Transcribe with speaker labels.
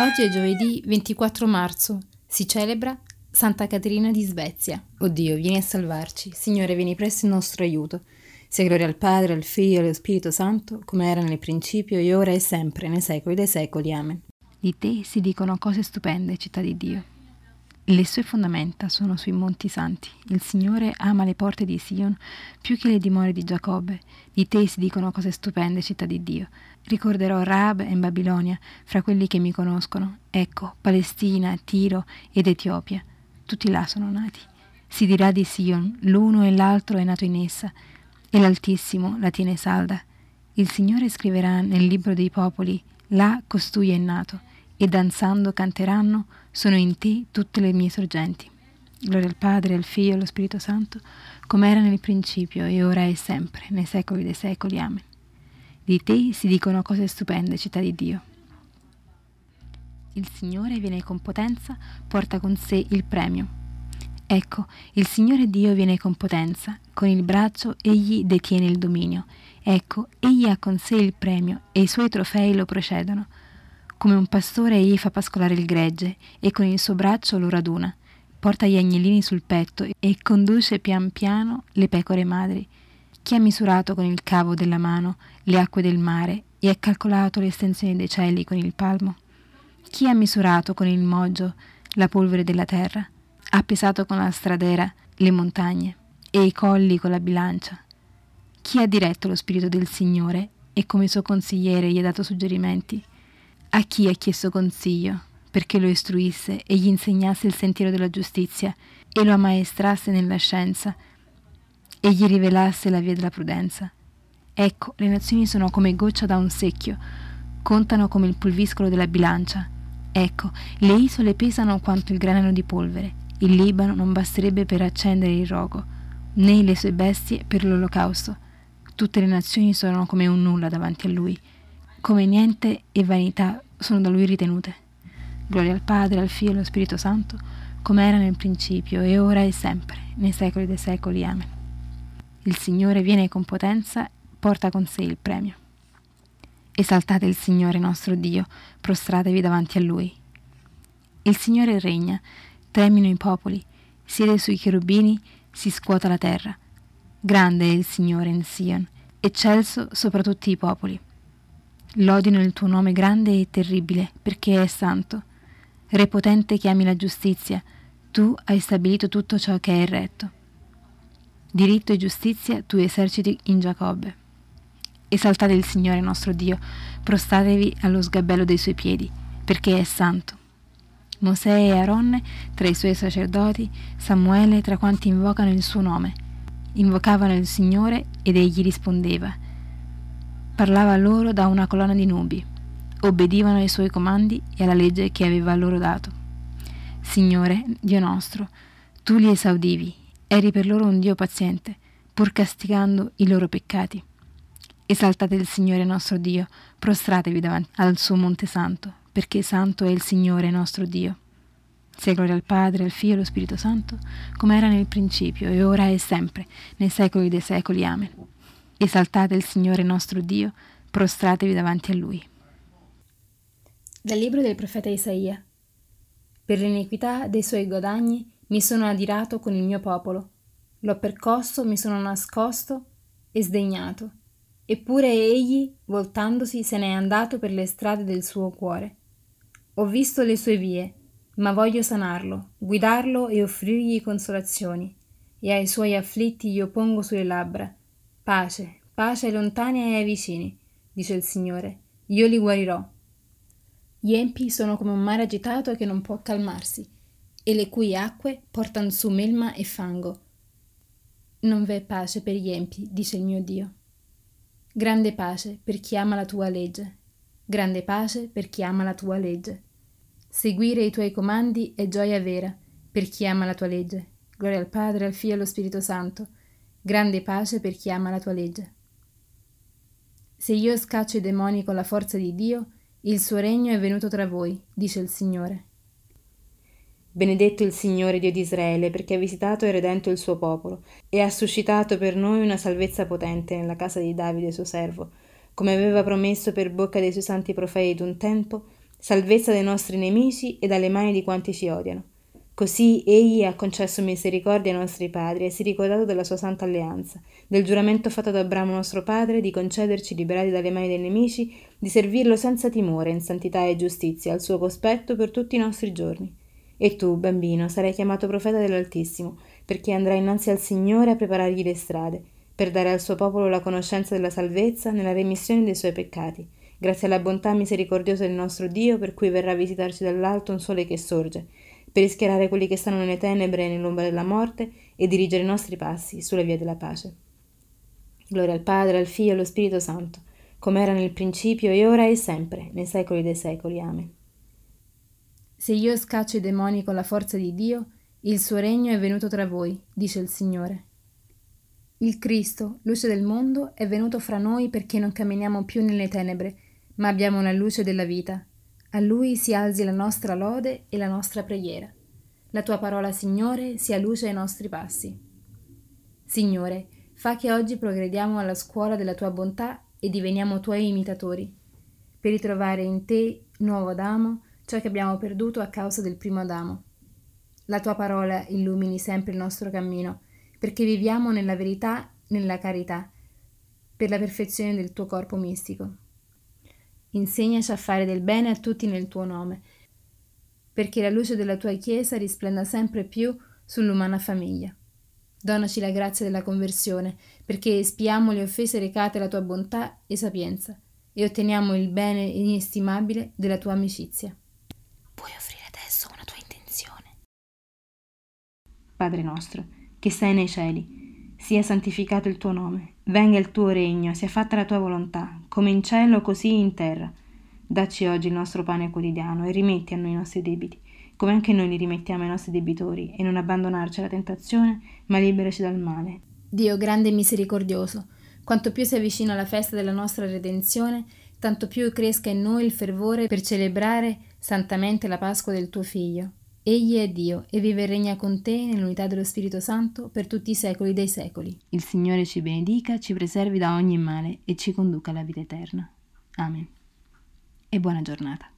Speaker 1: Oggi è giovedì 24 marzo, si celebra Santa Caterina di Svezia. O Dio, vieni a salvarci. Signore, vieni presto in nostro aiuto. Sia gloria al Padre, al Figlio e allo Spirito Santo, come era nel principio, e ora e sempre, nei secoli dei secoli. Amen.
Speaker 2: Di te si dicono cose stupende, città di Dio. Le sue fondamenta sono sui monti santi. Il Signore ama le porte di Sion più che le dimore di Giacobbe. Di te si dicono cose stupende, città di Dio. Ricorderò Raab e Babilonia fra quelli che mi conoscono. Ecco, Palestina, Tiro ed Etiopia. Tutti là sono nati. Si dirà di Sion, l'uno e l'altro è nato in essa, e l'Altissimo la tiene salda. Il Signore scriverà nel libro dei popoli, là costui è nato e danzando canteranno, sono in te tutte le mie sorgenti. Gloria al Padre, al Figlio e allo Spirito Santo, come era nel principio e ora e sempre, nei secoli dei secoli. Amen. Di te si dicono cose stupende, città di Dio. Il Signore viene con potenza, porta con sé il premio. Ecco, il Signore Dio viene con potenza, con il braccio egli detiene il dominio. Ecco, egli ha con sé il premio e i suoi trofei lo precedono. Come un pastore egli fa pascolare il gregge e con il suo braccio lo raduna. Porta gli agnellini sul petto e conduce pian piano le pecore madri. Chi ha misurato con il cavo della mano le acque del mare e ha calcolato l'estensione dei cieli con il palmo? Chi ha misurato con il moggio la polvere della terra? Ha pesato con la stradera le montagne e i colli con la bilancia? Chi ha diretto lo spirito del Signore e come suo consigliere gli ha dato suggerimenti? A chi ha chiesto consiglio perché lo istruisse e gli insegnasse il sentiero della giustizia e lo ammaestrasse nella scienza e gli rivelasse la via della prudenza? Ecco, le nazioni sono come goccia da un secchio, contano come il pulviscolo della bilancia. Ecco, le isole pesano quanto il granello di polvere. Il Libano non basterebbe per accendere il rogo, né le sue bestie per l'olocausto. Tutte le nazioni sono come un nulla davanti a lui come niente e vanità sono da lui ritenute. Gloria al Padre, al Figlio e allo Spirito Santo, come era nel principio, e ora e sempre, nei secoli dei secoli. Amen. Il Signore viene con potenza, porta con sé il premio. Esaltate il Signore nostro Dio, prostratevi davanti a Lui. Il Signore regna, tremino i popoli, siede sui cherubini, si scuota la terra. Grande è il Signore in Sion, eccelso sopra tutti i popoli. Lodino il tuo nome grande e terribile, perché è santo. Re potente che ami la giustizia, tu hai stabilito tutto ciò che è retto. Diritto e giustizia tu eserciti in Giacobbe. Esaltate il Signore nostro Dio, prostatevi allo sgabello dei suoi piedi, perché è santo. Mosè e Aronne tra i suoi sacerdoti, Samuele tra quanti invocano il suo nome. Invocavano il Signore ed egli rispondeva parlava loro da una colonna di nubi, obbedivano ai suoi comandi e alla legge che aveva loro dato. Signore, Dio nostro, tu li esaudivi, eri per loro un Dio paziente, pur castigando i loro peccati. Esaltate il Signore nostro Dio, prostratevi davanti al suo monte santo, perché santo è il Signore nostro Dio. Sia gloria al Padre, al Figlio e allo Spirito Santo, come era nel principio, e ora e sempre, nei secoli dei secoli. Amen. Esaltate il Signore nostro Dio, prostratevi davanti a Lui.
Speaker 1: Dal libro del profeta Isaia. Per l'iniquità dei suoi guadagni mi sono adirato con il mio popolo, l'ho percosso, mi sono nascosto e sdegnato. Eppure egli, voltandosi, se n'è andato per le strade del suo cuore. Ho visto le sue vie, ma voglio sanarlo, guidarlo e offrirgli consolazioni, e ai suoi afflitti gli oppongo sulle labbra Pace, pace ai lontani e ai vicini, dice il Signore, io li guarirò. Gli empi sono come un mare agitato che non può calmarsi, e le cui acque portano su melma e fango. Non v'è pace per gli empi, dice il mio Dio. Grande pace per chi ama la tua legge, grande pace per chi ama la tua legge. Seguire i tuoi comandi è gioia vera per chi ama la tua legge. Gloria al Padre, al Figlio e allo Spirito Santo grande pace per chi ama la tua legge. Se io scaccio i demoni con la forza di Dio, il suo regno è venuto tra voi, dice il Signore.
Speaker 3: Benedetto il Signore Dio di Israele, perché ha visitato e redento il suo popolo, e ha suscitato per noi una salvezza potente nella casa di Davide suo servo, come aveva promesso per bocca dei suoi santi profeti d'un tempo, salvezza dai nostri nemici e dalle mani di quanti ci odiano. Così egli ha concesso misericordia ai nostri padri e si è ricordato della sua santa alleanza, del giuramento fatto ad Abramo nostro padre di concederci, liberati dalle mani dei nemici, di servirlo senza timore, in santità e giustizia, al suo cospetto per tutti i nostri giorni. E tu, bambino, sarai chiamato profeta dell'Altissimo, perché andrai innanzi al Signore a preparargli le strade, per dare al suo popolo la conoscenza della salvezza nella remissione dei suoi peccati, grazie alla bontà misericordiosa del nostro Dio, per cui verrà a visitarci dall'alto un sole che sorge, per rischiarare quelli che stanno nelle tenebre e nell'ombra della morte e dirigere i nostri passi sulla via della pace. Gloria al Padre, al Figlio e allo Spirito Santo, come era nel principio e ora e sempre, nei secoli dei secoli. Amen.
Speaker 1: Se io scaccio i demoni con la forza di Dio, il suo regno è venuto tra voi, dice il Signore. Il Cristo, luce del mondo, è venuto fra noi perché non camminiamo più nelle tenebre, ma abbiamo la luce della vita. A Lui si alzi la nostra lode e la nostra preghiera. La tua parola, Signore, sia luce ai nostri passi. Signore, fa che oggi progrediamo alla scuola della tua bontà e diveniamo tuoi imitatori, per ritrovare in te, nuovo Adamo, ciò che abbiamo perduto a causa del primo Adamo. La tua parola illumini sempre il nostro cammino, perché viviamo nella verità, nella carità, per la perfezione del tuo corpo mistico. Insegnaci a fare del bene a tutti nel tuo nome, perché la luce della tua Chiesa risplenda sempre più sull'umana famiglia. Donaci la grazia della conversione, perché espiamo le offese recate alla tua bontà e sapienza e otteniamo il bene inestimabile della tua amicizia.
Speaker 2: Puoi offrire adesso una tua intenzione.
Speaker 3: Padre nostro, che sei nei cieli, sia santificato il tuo nome Venga il tuo regno, sia fatta la tua volontà, come in cielo così in terra. Dacci oggi il nostro pane quotidiano e rimetti a noi i nostri debiti, come anche noi li rimettiamo ai nostri debitori, e non abbandonarci alla tentazione, ma liberaci dal male.
Speaker 1: Dio grande e misericordioso, quanto più si avvicina la festa della nostra redenzione, tanto più cresca in noi il fervore per celebrare santamente la Pasqua del tuo Figlio. Egli è Dio e vive e regna con te nell'unità dello Spirito Santo per tutti i secoli dei secoli.
Speaker 3: Il Signore ci benedica, ci preservi da ogni male e ci conduca alla vita eterna. Amen. E buona giornata.